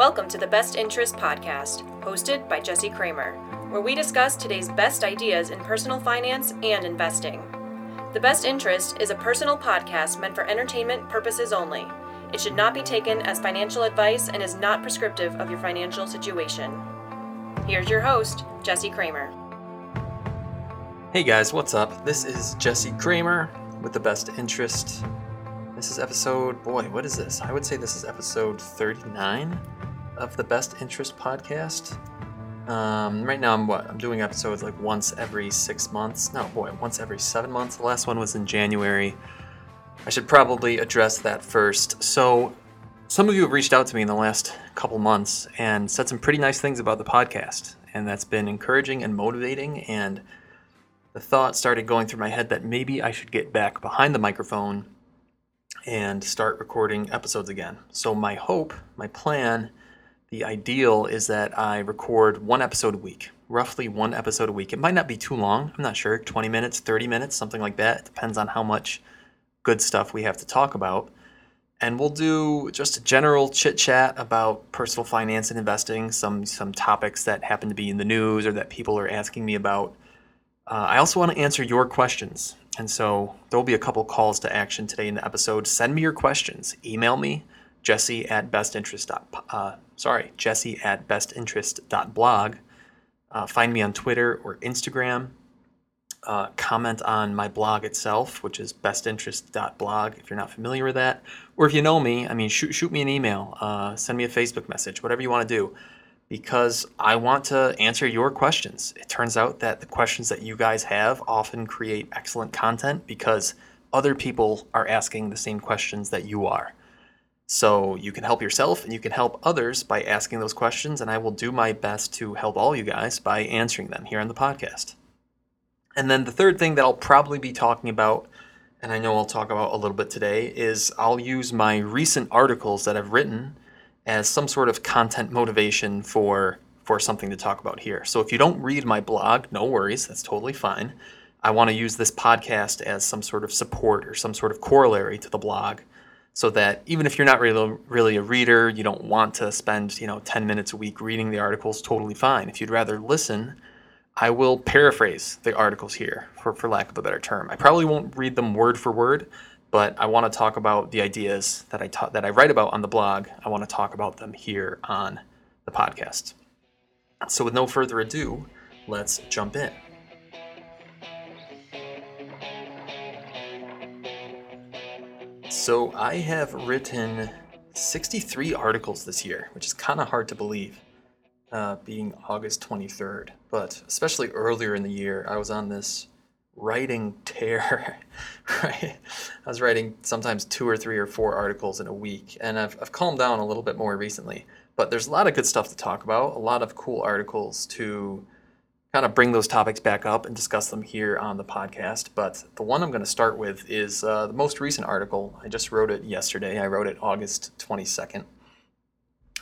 Welcome to the Best Interest Podcast, hosted by Jesse Cramer, where we discuss today's best ideas in personal finance and investing. The Best Interest is a personal podcast meant for entertainment purposes only. It should not be taken as financial advice and is not prescriptive of your financial situation. Here's your host, Jesse Cramer. Hey guys, what's up? This is Jesse Cramer with the Best Interest. This is episode, boy, what is this? I would say this is episode 39 of the Best Interest podcast. Um, right now, I'm what? I'm doing episodes like once every six months. No, boy, once every seven months. The last one was in January. I should probably address that first. So, some of you have reached out to me in the last couple months and said some pretty nice things about the podcast, and that's been encouraging and motivating. And the thought started going through my head that maybe I should get back behind the microphone and start recording episodes again. So, my hope, my plan, the ideal is that I record one episode a week, roughly one episode a week. It might not be too long, I'm not sure 20 minutes, 30 minutes, something like that. It depends on how much good stuff we have to talk about. And we'll do just a general chit chat about personal finance and investing, some, some topics that happen to be in the news or that people are asking me about. Uh, I also want to answer your questions. And so there will be a couple calls to action today in the episode. Send me your questions. Email me, jesse at bestinterest. Uh, sorry, jesse at bestinterest.blog. Uh, find me on Twitter or Instagram. Uh, comment on my blog itself, which is bestinterest.blog, if you're not familiar with that. Or if you know me, I mean, shoot, shoot me an email, uh, send me a Facebook message, whatever you want to do, because I want to answer your questions. It turns out that the questions that you guys have often create excellent content because other people are asking the same questions that you are. So you can help yourself and you can help others by asking those questions, and I will do my best to help all you guys by answering them here on the podcast. And then the third thing that I'll probably be talking about, and I know I'll talk about a little bit today, is I'll use my recent articles that I've written as some sort of content motivation for for something to talk about here. So if you don't read my blog, no worries, that's totally fine. I want to use this podcast as some sort of support or some sort of corollary to the blog so that even if you're not really really a reader, you don't want to spend you know 10 minutes a week reading the articles, totally fine. If you'd rather listen, I will paraphrase the articles here, for, for lack of a better term. I probably won't read them word for word, but I want to talk about the ideas that I ta- that I write about on the blog. I want to talk about them here on the podcast. So, with no further ado, let's jump in. So I have written 63 articles this year, which is kind of hard to believe, uh, being August 23rd. But especially earlier in the year, I was on this writing tear. right, I was writing sometimes two or three or four articles in a week, and I've, I've calmed down a little bit more recently. But there's a lot of good stuff to talk about, a lot of cool articles to kind of bring those topics back up and discuss them here on the podcast. But the one I'm going to start with is uh, the most recent article. I just wrote it yesterday. I wrote it August 22nd.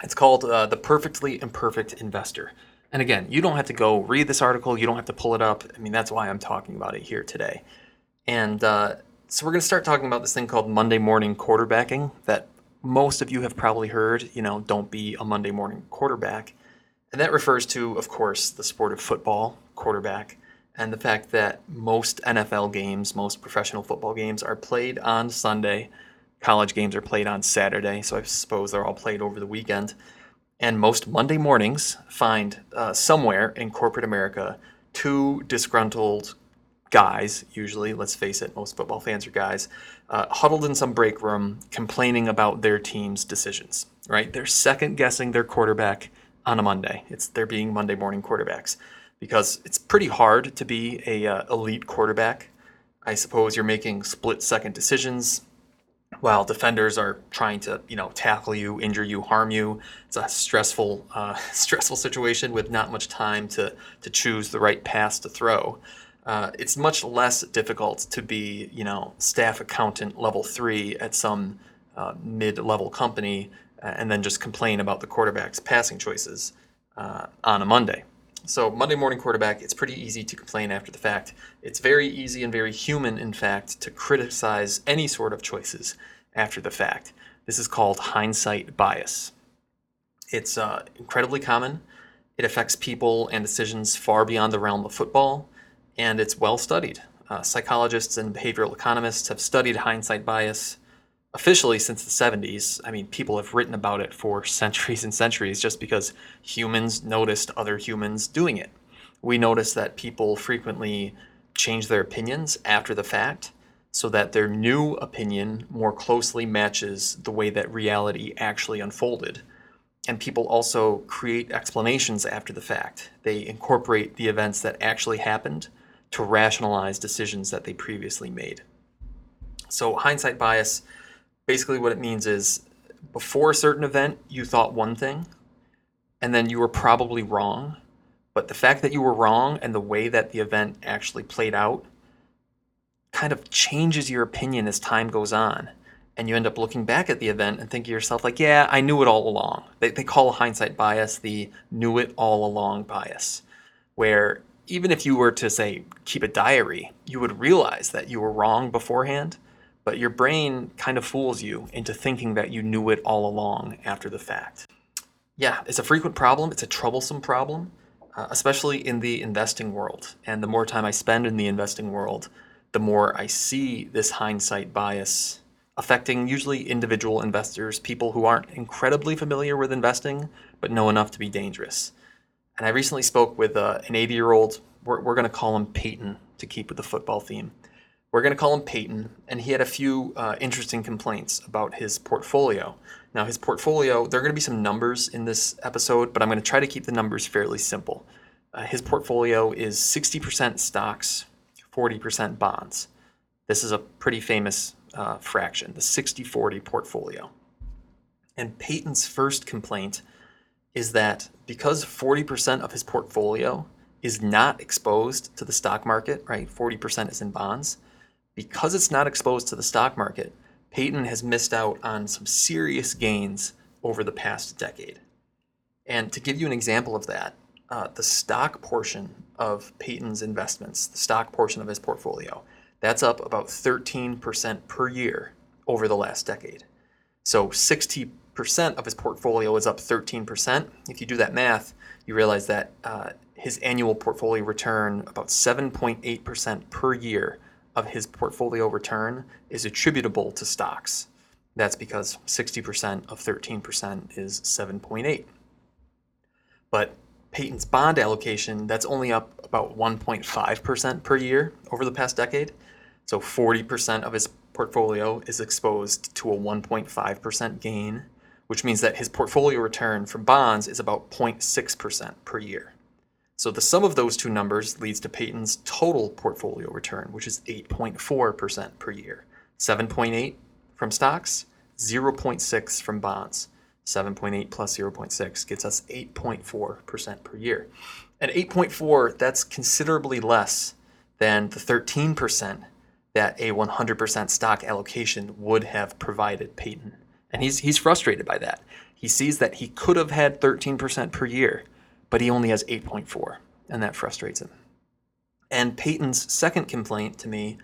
It's called uh, The Perfectly Imperfect Investor. And again, you don't have to go read this article, you don't have to pull it up. I mean, that's why I'm talking about it here today. And uh, so we're going to start talking about this thing called Monday morning quarterbacking that most of you have probably heard. You know, don't be a Monday morning quarterback. And that refers to, of course, the sport of football, quarterback, and the fact that most NFL games, most professional football games are played on Sunday. College games are played on Saturday, so I suppose they're all played over the weekend. And most Monday mornings find uh, somewhere in corporate America two disgruntled guys, usually, let's face it, most football fans are guys, uh, huddled in some break room complaining about their team's decisions, right? They're second guessing their quarterback on a Monday. It's they're being Monday morning quarterbacks because it's pretty hard to be a uh, elite quarterback. I suppose you're making split second decisions while defenders are trying to you know tackle you, injure you, harm you. It's a stressful uh, stressful situation with not much time to to choose the right pass to throw. Uh, it's much less difficult to be you know staff accountant level three at some uh, mid level company and then just complain about the quarterback's passing choices uh, on a Monday. So, Monday morning quarterback, it's pretty easy to complain after the fact. It's very easy and very human, in fact, to criticize any sort of choices after the fact. This is called hindsight bias. It's uh, incredibly common. It affects people and decisions far beyond the realm of football, and it's well studied. Uh, psychologists and behavioral economists have studied hindsight bias officially since the 70s. I mean, people have written about it for centuries and centuries just because humans noticed other humans doing it. We notice that people frequently change their opinions after the fact so that their new opinion more closely matches the way that reality actually unfolded. And people also create explanations after the fact. They incorporate the events that actually happened to rationalize decisions that they previously made. So, hindsight bias basically what it means is before a certain event, you thought one thing, and then you were probably wrong. But the fact that you were wrong and the way that the event actually played out kind of changes your opinion as time goes on. And you end up looking back at the event and think to yourself, like, yeah, I knew it all along. They, they call hindsight bias the knew it all along bias, where even if you were to say keep a diary, you would realize that you were wrong beforehand, but your brain kind of fools you into thinking that you knew it all along after the fact. Yeah, it's a frequent problem, it's a troublesome problem, uh, especially in the investing world. And the more time I spend in the investing world, the more I see this hindsight bias affecting usually individual investors, people who aren't incredibly familiar with investing, but know enough to be dangerous. And I recently spoke with uh, an 80 year old, we're, we're going to call him Peyton to keep with the football theme. We're going to call him Peyton, and he had a few uh, interesting complaints about his portfolio. Now, his portfolio, there are going to be some numbers in this episode, but I'm going to try to keep the numbers fairly simple. Uh, his portfolio is 60% stocks, 40% bonds. This is a pretty famous uh, fraction, the 60 40 portfolio. And Peyton's first complaint is that because 40% of his portfolio is not exposed to the stock market, right? 40% is in bonds. Because it's not exposed to the stock market, Peyton has missed out on some serious gains over the past decade. And to give you an example of that, uh, the stock portion of Peyton's investments, the stock portion of his portfolio, that's up about 13% per year over the last decade. So 60% of his portfolio is up 13%. If you do that math, you realize that uh, his annual portfolio return, about 7.8% per year of his portfolio return, is attributable to stocks. That's because 60% of 13% is 7.8. But Peyton's bond allocation, that's only up about 1.5% per year over the past decade. So 40% of his portfolio is exposed to a 1.5% gain, which means that his portfolio return from bonds is about 0.6% per year. So the sum of those two numbers leads to Peyton's total portfolio return, which is 8.4% per year. 7.8 from stocks, 0.6 from bonds. 7.8 plus 0.6 gets us 8.4% per year. And 8.4, that's considerably less than the 13% that a 100% stock allocation would have provided Peyton. And he's, he's frustrated by that. He sees that he could have had 13% per year, but he only has 8.4, and that frustrates him. And Peyton's second complaint to me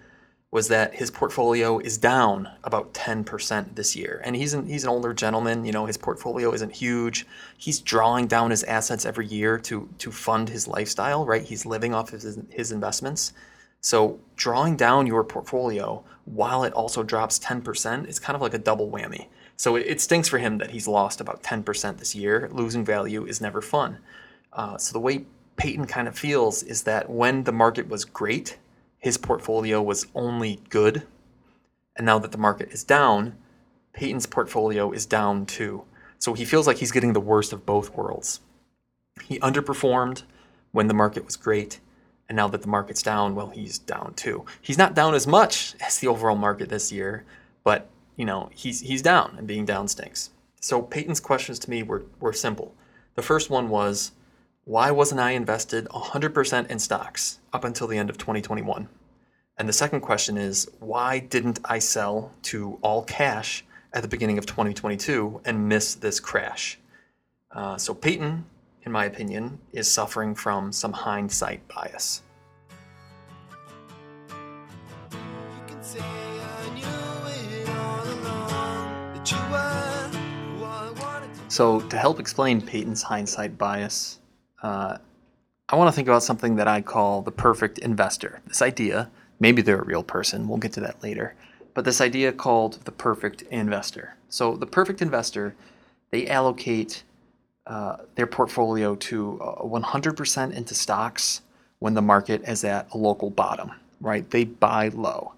was that his portfolio is down about 10% this year. And he's an, he's an older gentleman, you know, his portfolio isn't huge. He's drawing down his assets every year to, to fund his lifestyle, right? He's living off of his, his investments. So drawing down your portfolio while it also drops 10% is kind of like a double whammy. So it, it stinks for him that he's lost about 10% this year. Losing value is never fun. Uh, so the way Peyton kind of feels is that when the market was great, his portfolio was only good. And now that the market is down, Peyton's portfolio is down too. So he feels like he's getting the worst of both worlds. He underperformed when the market was great, and now that the market's down, well, he's down too. He's not down as much as the overall market this year, but you know, he's he's down, and being down stinks. So Peyton's questions to me were were simple. The first one was why wasn't I invested 100% in stocks up until the end of 2021? And the second question is, why didn't I sell to all cash at the beginning of 2022 and miss this crash? Uh, so Peyton, in my opinion, is suffering from some hindsight bias. So, to help explain Peyton's hindsight bias, uh, I want to think about something that I call the perfect investor. This idea, maybe they're a real person, we'll get to that later, but this idea called the perfect investor. So, the perfect investor, they allocate uh, their portfolio to uh, 100% into stocks when the market is at a local bottom, right? They buy low.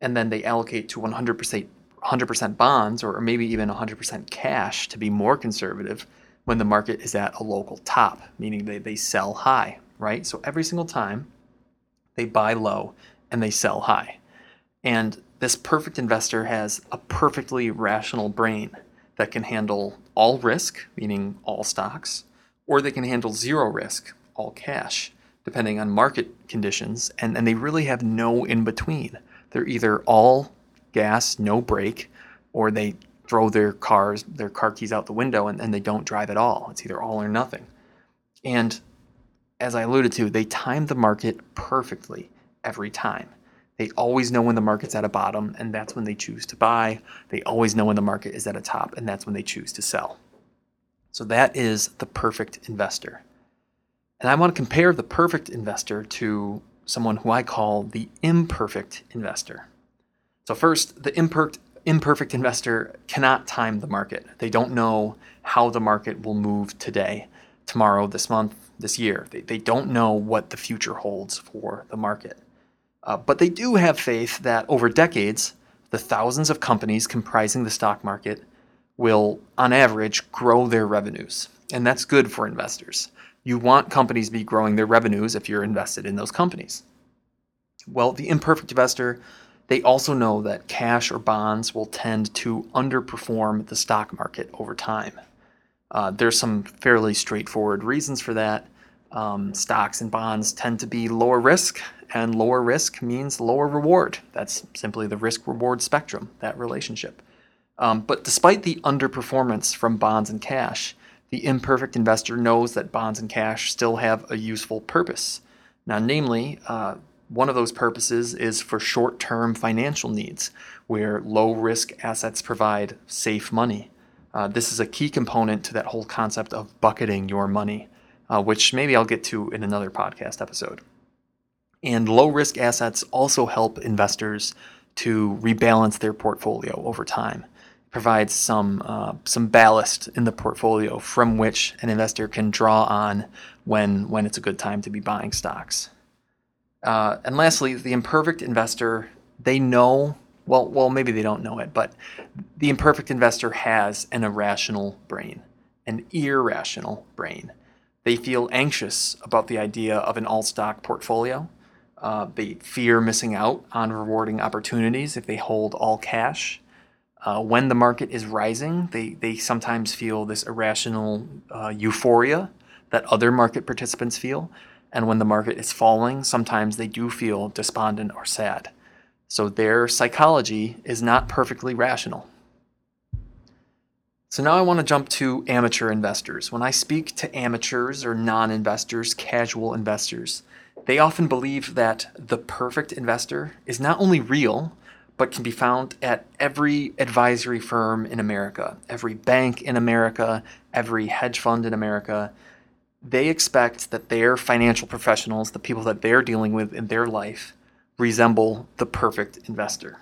And then they allocate to 100% 100% bonds or maybe even 100% cash to be more conservative when the market is at a local top, meaning they, they sell high, right? So every single time they buy low and they sell high. And this perfect investor has a perfectly rational brain that can handle all risk, meaning all stocks, or they can handle zero risk, all cash, depending on market conditions. And, and they really have no in between. They're either all gas, no brake, or they throw their cars, their car keys out the window and, and they don't drive at all. It's either all or nothing. And as I alluded to, they time the market perfectly every time. They always know when the market's at a bottom, and that's when they choose to buy. They always know when the market is at a top, and that's when they choose to sell. So that is the perfect investor. And I want to compare the perfect investor to someone who I call the imperfect investor. So, first, the imperfect, imperfect investor cannot time the market. They don't know how the market will move today, tomorrow, this month, this year. They, they don't know what the future holds for the market. Uh, but they do have faith that over decades, the thousands of companies comprising the stock market will, on average, grow their revenues. And that's good for investors. You want companies to be growing their revenues if you're invested in those companies. Well, the imperfect investor, they also know that cash or bonds will tend to underperform the stock market over time. Uh, there's some fairly straightforward reasons for that. Um, stocks and bonds tend to be lower risk, and lower risk means lower reward. That's simply the risk reward spectrum, that relationship. Um, but despite the underperformance from bonds and cash, the imperfect investor knows that bonds and cash still have a useful purpose. Now, namely, uh, one of those purposes is for short term financial needs, where low risk assets provide safe money. Uh, this is a key component to that whole concept of bucketing your money uh, which maybe I'll get to in another podcast episode. And low risk assets also help investors to rebalance their portfolio over time. It provides some uh, some ballast in the portfolio from which an investor can draw on when when it's a good time to be buying stocks. Uh, and lastly, the imperfect investor they know well well maybe they don't know it, but the imperfect investor has an irrational brain, an irrational brain. They feel anxious about the idea of an all stock portfolio. Uh, they fear missing out on rewarding opportunities if they hold all cash. Uh, when the market is rising, they, they sometimes feel this irrational uh, euphoria that other market participants feel. And when the market is falling, sometimes they do feel despondent or sad. So their psychology is not perfectly rational. So now I want to jump to amateur investors. When I speak to amateurs or non investors, casual investors, they often believe that the perfect investor is not only real, but can be found at every advisory firm in America, every bank in America, every hedge fund in America. They expect that their financial professionals, the people that they're dealing with in their life, resemble the perfect investor.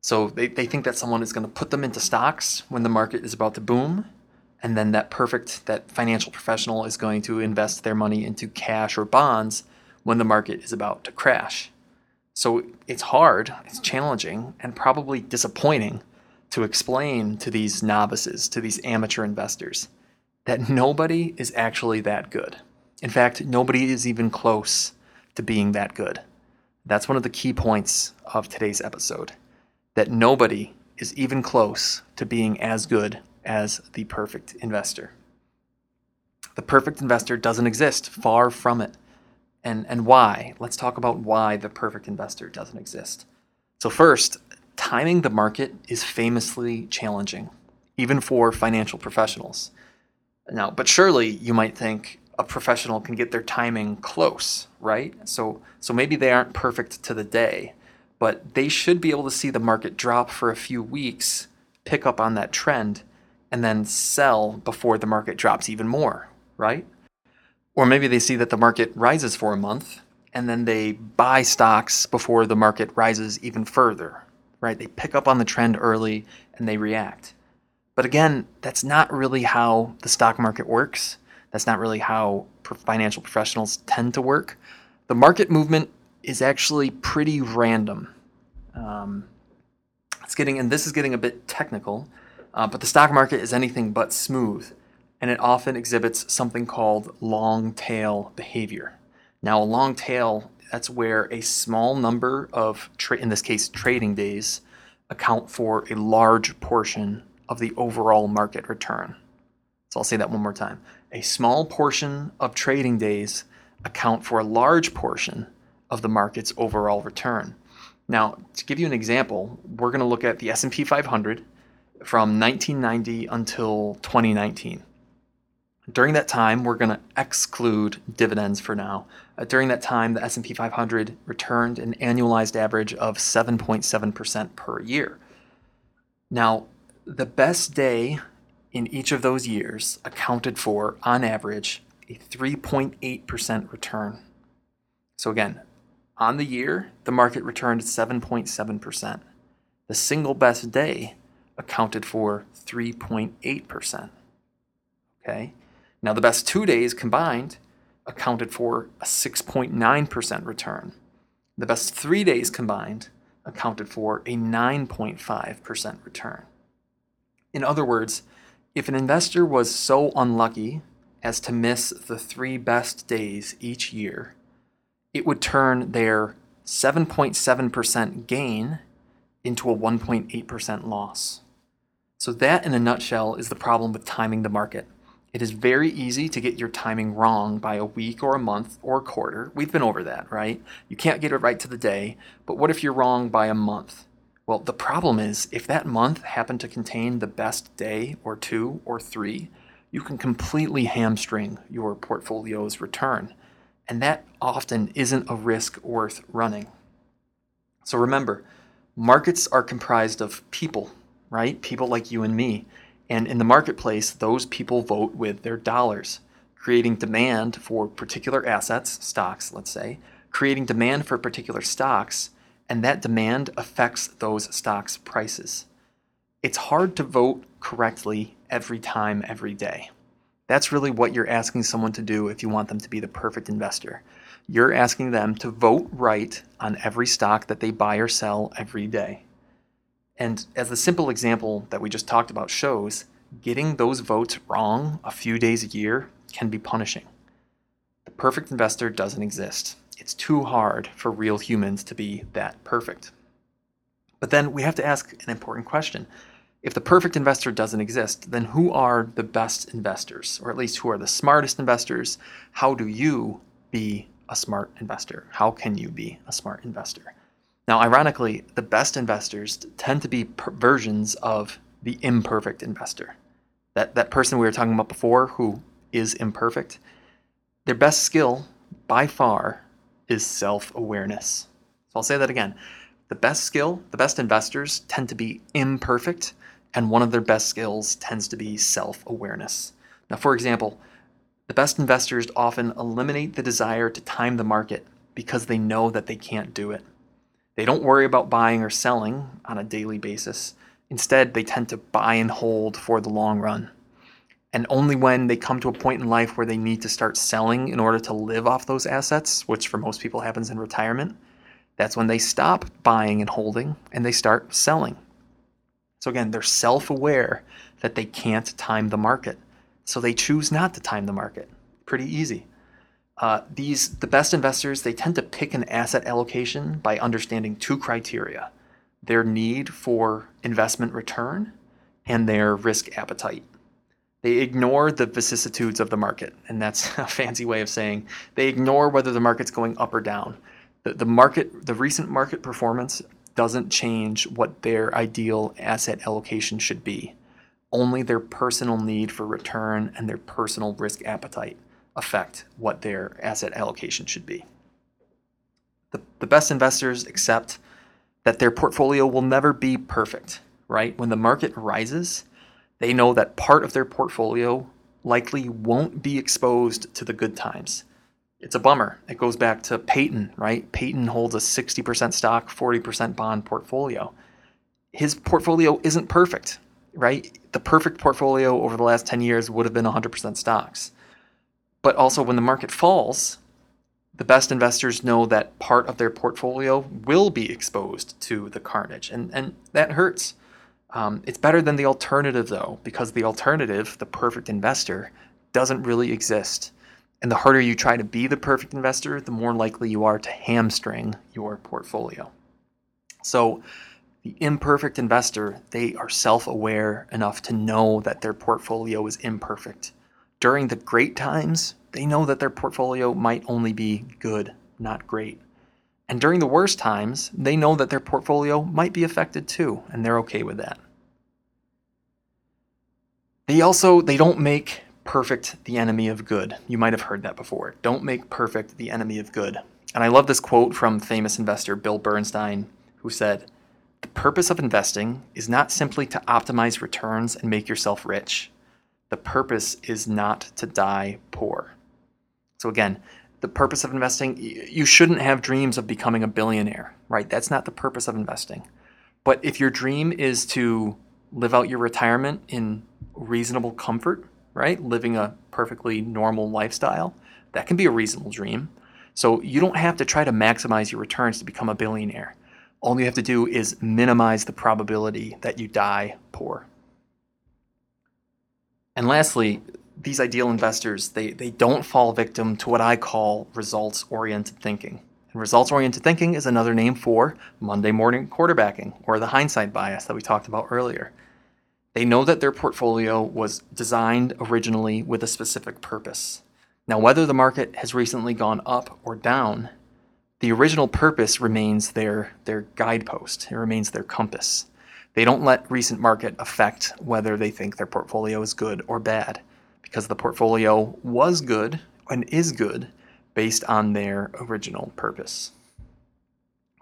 So they, they think that someone is going to put them into stocks when the market is about to boom. And then that perfect, that financial professional is going to invest their money into cash or bonds when the market is about to crash. So it's hard, it's challenging, and probably disappointing to explain to these novices, to these amateur investors, that nobody is actually that good. In fact, nobody is even close to being that good. That's one of the key points of today's episode that nobody is even close to being as good as the perfect investor. The perfect investor doesn't exist, far from it. And, and why? Let's talk about why the perfect investor doesn't exist. So, first, timing the market is famously challenging, even for financial professionals. Now, but surely you might think a professional can get their timing close, right? So, so maybe they aren't perfect to the day, but they should be able to see the market drop for a few weeks, pick up on that trend, and then sell before the market drops even more, right? Or maybe they see that the market rises for a month and then they buy stocks before the market rises even further, right? They pick up on the trend early and they react. But again, that's not really how the stock market works. That's not really how financial professionals tend to work. The market movement is actually pretty random. Um, it's getting, and this is getting a bit technical, uh, but the stock market is anything but smooth, and it often exhibits something called long tail behavior. Now, a long tail, that's where a small number of, tra- in this case, trading days, account for a large portion of the overall market return. So I'll say that one more time. A small portion of trading days account for a large portion of the market's overall return. Now, to give you an example, we're going to look at the S&P 500 from 1990 until 2019. During that time, we're going to exclude dividends for now. Uh, during that time, the S&P 500 returned an annualized average of 7.7% per year. Now, the best day in each of those years accounted for, on average, a 3.8% return. So again, on the year, the market returned 7.7%. The single best day accounted for 3.8%. Okay? Now, the best two days combined accounted for a 6.9% return. The best three days combined accounted for a 9.5% return. In other words, if an investor was so unlucky as to miss the three best days each year, it would turn their 7.7% gain into a 1.8% loss. So, that in a nutshell is the problem with timing the market. It is very easy to get your timing wrong by a week or a month or a quarter. We've been over that, right? You can't get it right to the day, but what if you're wrong by a month? Well, the problem is if that month happened to contain the best day or two or three, you can completely hamstring your portfolio's return. And that often isn't a risk worth running. So remember, markets are comprised of people, right? People like you and me. And in the marketplace, those people vote with their dollars, creating demand for particular assets, stocks, let's say, creating demand for particular stocks, and that demand affects those stocks' prices. It's hard to vote correctly every time, every day. That's really what you're asking someone to do if you want them to be the perfect investor. You're asking them to vote right on every stock that they buy or sell every day. And as the simple example that we just talked about shows, getting those votes wrong a few days a year can be punishing. The perfect investor doesn't exist. It's too hard for real humans to be that perfect. But then we have to ask an important question if the perfect investor doesn't exist, then who are the best investors? Or at least who are the smartest investors? How do you be a smart investor? How can you be a smart investor? Now, ironically, the best investors tend to be per- versions of the imperfect investor. That, that person we were talking about before who is imperfect, their best skill by far is self awareness. So I'll say that again. The best skill, the best investors tend to be imperfect and one of their best skills tends to be self awareness. Now, for example, the best investors often eliminate the desire to time the market because they know that they can't do it. They don't worry about buying or selling on a daily basis. Instead, they tend to buy and hold for the long run. And only when they come to a point in life where they need to start selling in order to live off those assets, which for most people happens in retirement, that's when they stop buying and holding and they start selling. So again, they're self aware that they can't time the market. So they choose not to time the market. Pretty easy. Uh, these the best investors they tend to pick an asset allocation by understanding two criteria their need for investment return and their risk appetite they ignore the vicissitudes of the market and that's a fancy way of saying they ignore whether the market's going up or down the, the market the recent market performance doesn't change what their ideal asset allocation should be. Only their personal need for return and their personal risk appetite affect what their asset allocation should be. The, the best investors accept that their portfolio will never be perfect, right? When the market rises, They know that part of their portfolio likely won't be exposed to the good times. It's a bummer. It goes back to Peyton, right? Peyton holds a 60% stock, 40% bond portfolio. His portfolio isn't perfect, right? The perfect portfolio over the last 10 years would have been 100% stocks. But also, when the market falls, the best investors know that part of their portfolio will be exposed to the carnage, and, and that hurts. Um, it's better than the alternative, though, because the alternative, the perfect investor, doesn't really exist. And the harder you try to be the perfect investor, the more likely you are to hamstring your portfolio. So, the imperfect investor, they are self aware enough to know that their portfolio is imperfect. During the great times, they know that their portfolio might only be good, not great. And during the worst times, they know that their portfolio might be affected too, and they're okay with that. They also they don't make perfect the enemy of good. You might have heard that before. Don't make perfect the enemy of good. And I love this quote from famous investor Bill Bernstein, who said, The purpose of investing is not simply to optimize returns and make yourself rich. The purpose is not to die poor. So, again, the purpose of investing, you shouldn't have dreams of becoming a billionaire, right? That's not the purpose of investing. But if your dream is to live out your retirement in reasonable comfort, right? Living a perfectly normal lifestyle. That can be a reasonable dream. So you don't have to try to maximize your returns to become a billionaire. All you have to do is minimize the probability that you die poor. And lastly, these ideal investors, they, they don't fall victim to what I call results oriented thinking. And results oriented thinking is another name for Monday morning quarterbacking or the hindsight bias that we talked about earlier. They know that their portfolio was designed originally with a specific purpose. Now, whether the market has recently gone up or down, the original purpose remains their, their guidepost, it remains their compass. They don't let recent market affect whether they think their portfolio is good or bad, because the portfolio was good and is good based on their original purpose.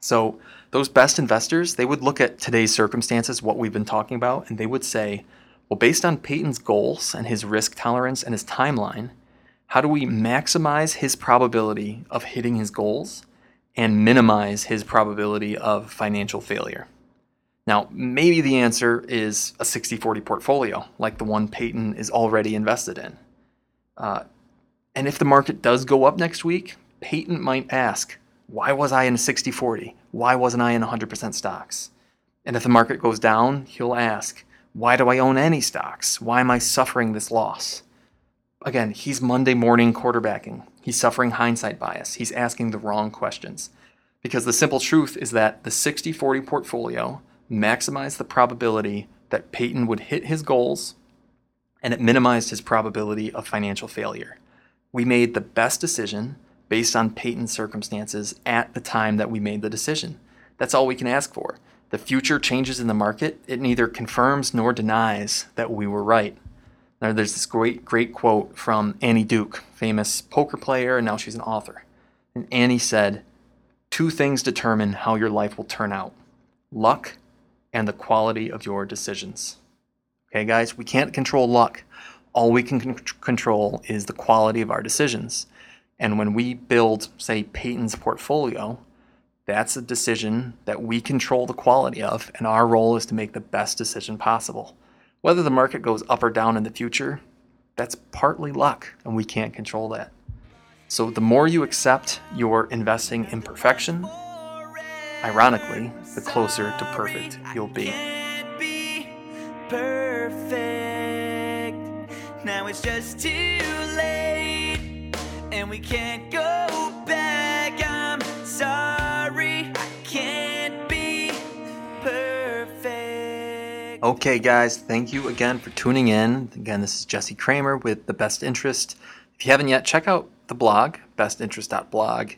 So, those best investors, they would look at today's circumstances, what we've been talking about, and they would say, well, based on Peyton's goals and his risk tolerance and his timeline, how do we maximize his probability of hitting his goals and minimize his probability of financial failure? Now, maybe the answer is a 60 40 portfolio, like the one Peyton is already invested in. Uh, and if the market does go up next week, Peyton might ask, why was I in 60 40? Why wasn't I in 100% stocks? And if the market goes down, he'll ask, why do I own any stocks? Why am I suffering this loss? Again, he's Monday morning quarterbacking. He's suffering hindsight bias. He's asking the wrong questions. Because the simple truth is that the 60 40 portfolio maximized the probability that Peyton would hit his goals and it minimized his probability of financial failure. We made the best decision based on Peyton's circumstances at the time that we made the decision. That's all we can ask for. The future changes in the market, it neither confirms nor denies that we were right. Now, there's this great, great quote from Annie Duke, famous poker player, and now she's an author. And Annie said, Two things determine how your life will turn out luck and the quality of your decisions. Okay, guys, we can't control luck. All we can con- control is the quality of our decisions. And when we build, say, Peyton's portfolio, that's a decision that we control the quality of, and our role is to make the best decision possible. Whether the market goes up or down in the future, that's partly luck, and we can't control that. So the more you accept your investing imperfection, ironically, the closer to perfect you'll be. Now it's just too late and we can't go back. I'm sorry, I can't be perfect. Okay, guys, thank you again for tuning in. Again, this is Jesse Cramer with The Best Interest. If you haven't yet, check out the blog, bestinterest.blog.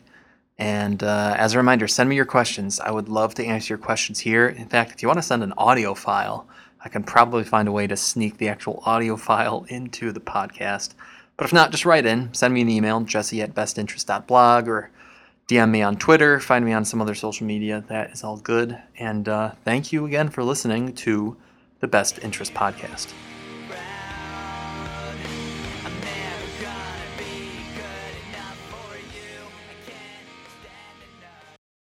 And uh, as a reminder, send me your questions. I would love to answer your questions here. In fact, if you want to send an audio file, I can probably find a way to sneak the actual audio file into the podcast. But if not, just write in. Send me an email, jesse at bestinterest.blog, or DM me on Twitter, find me on some other social media. That is all good. And uh, thank you again for listening to the Best Interest Podcast.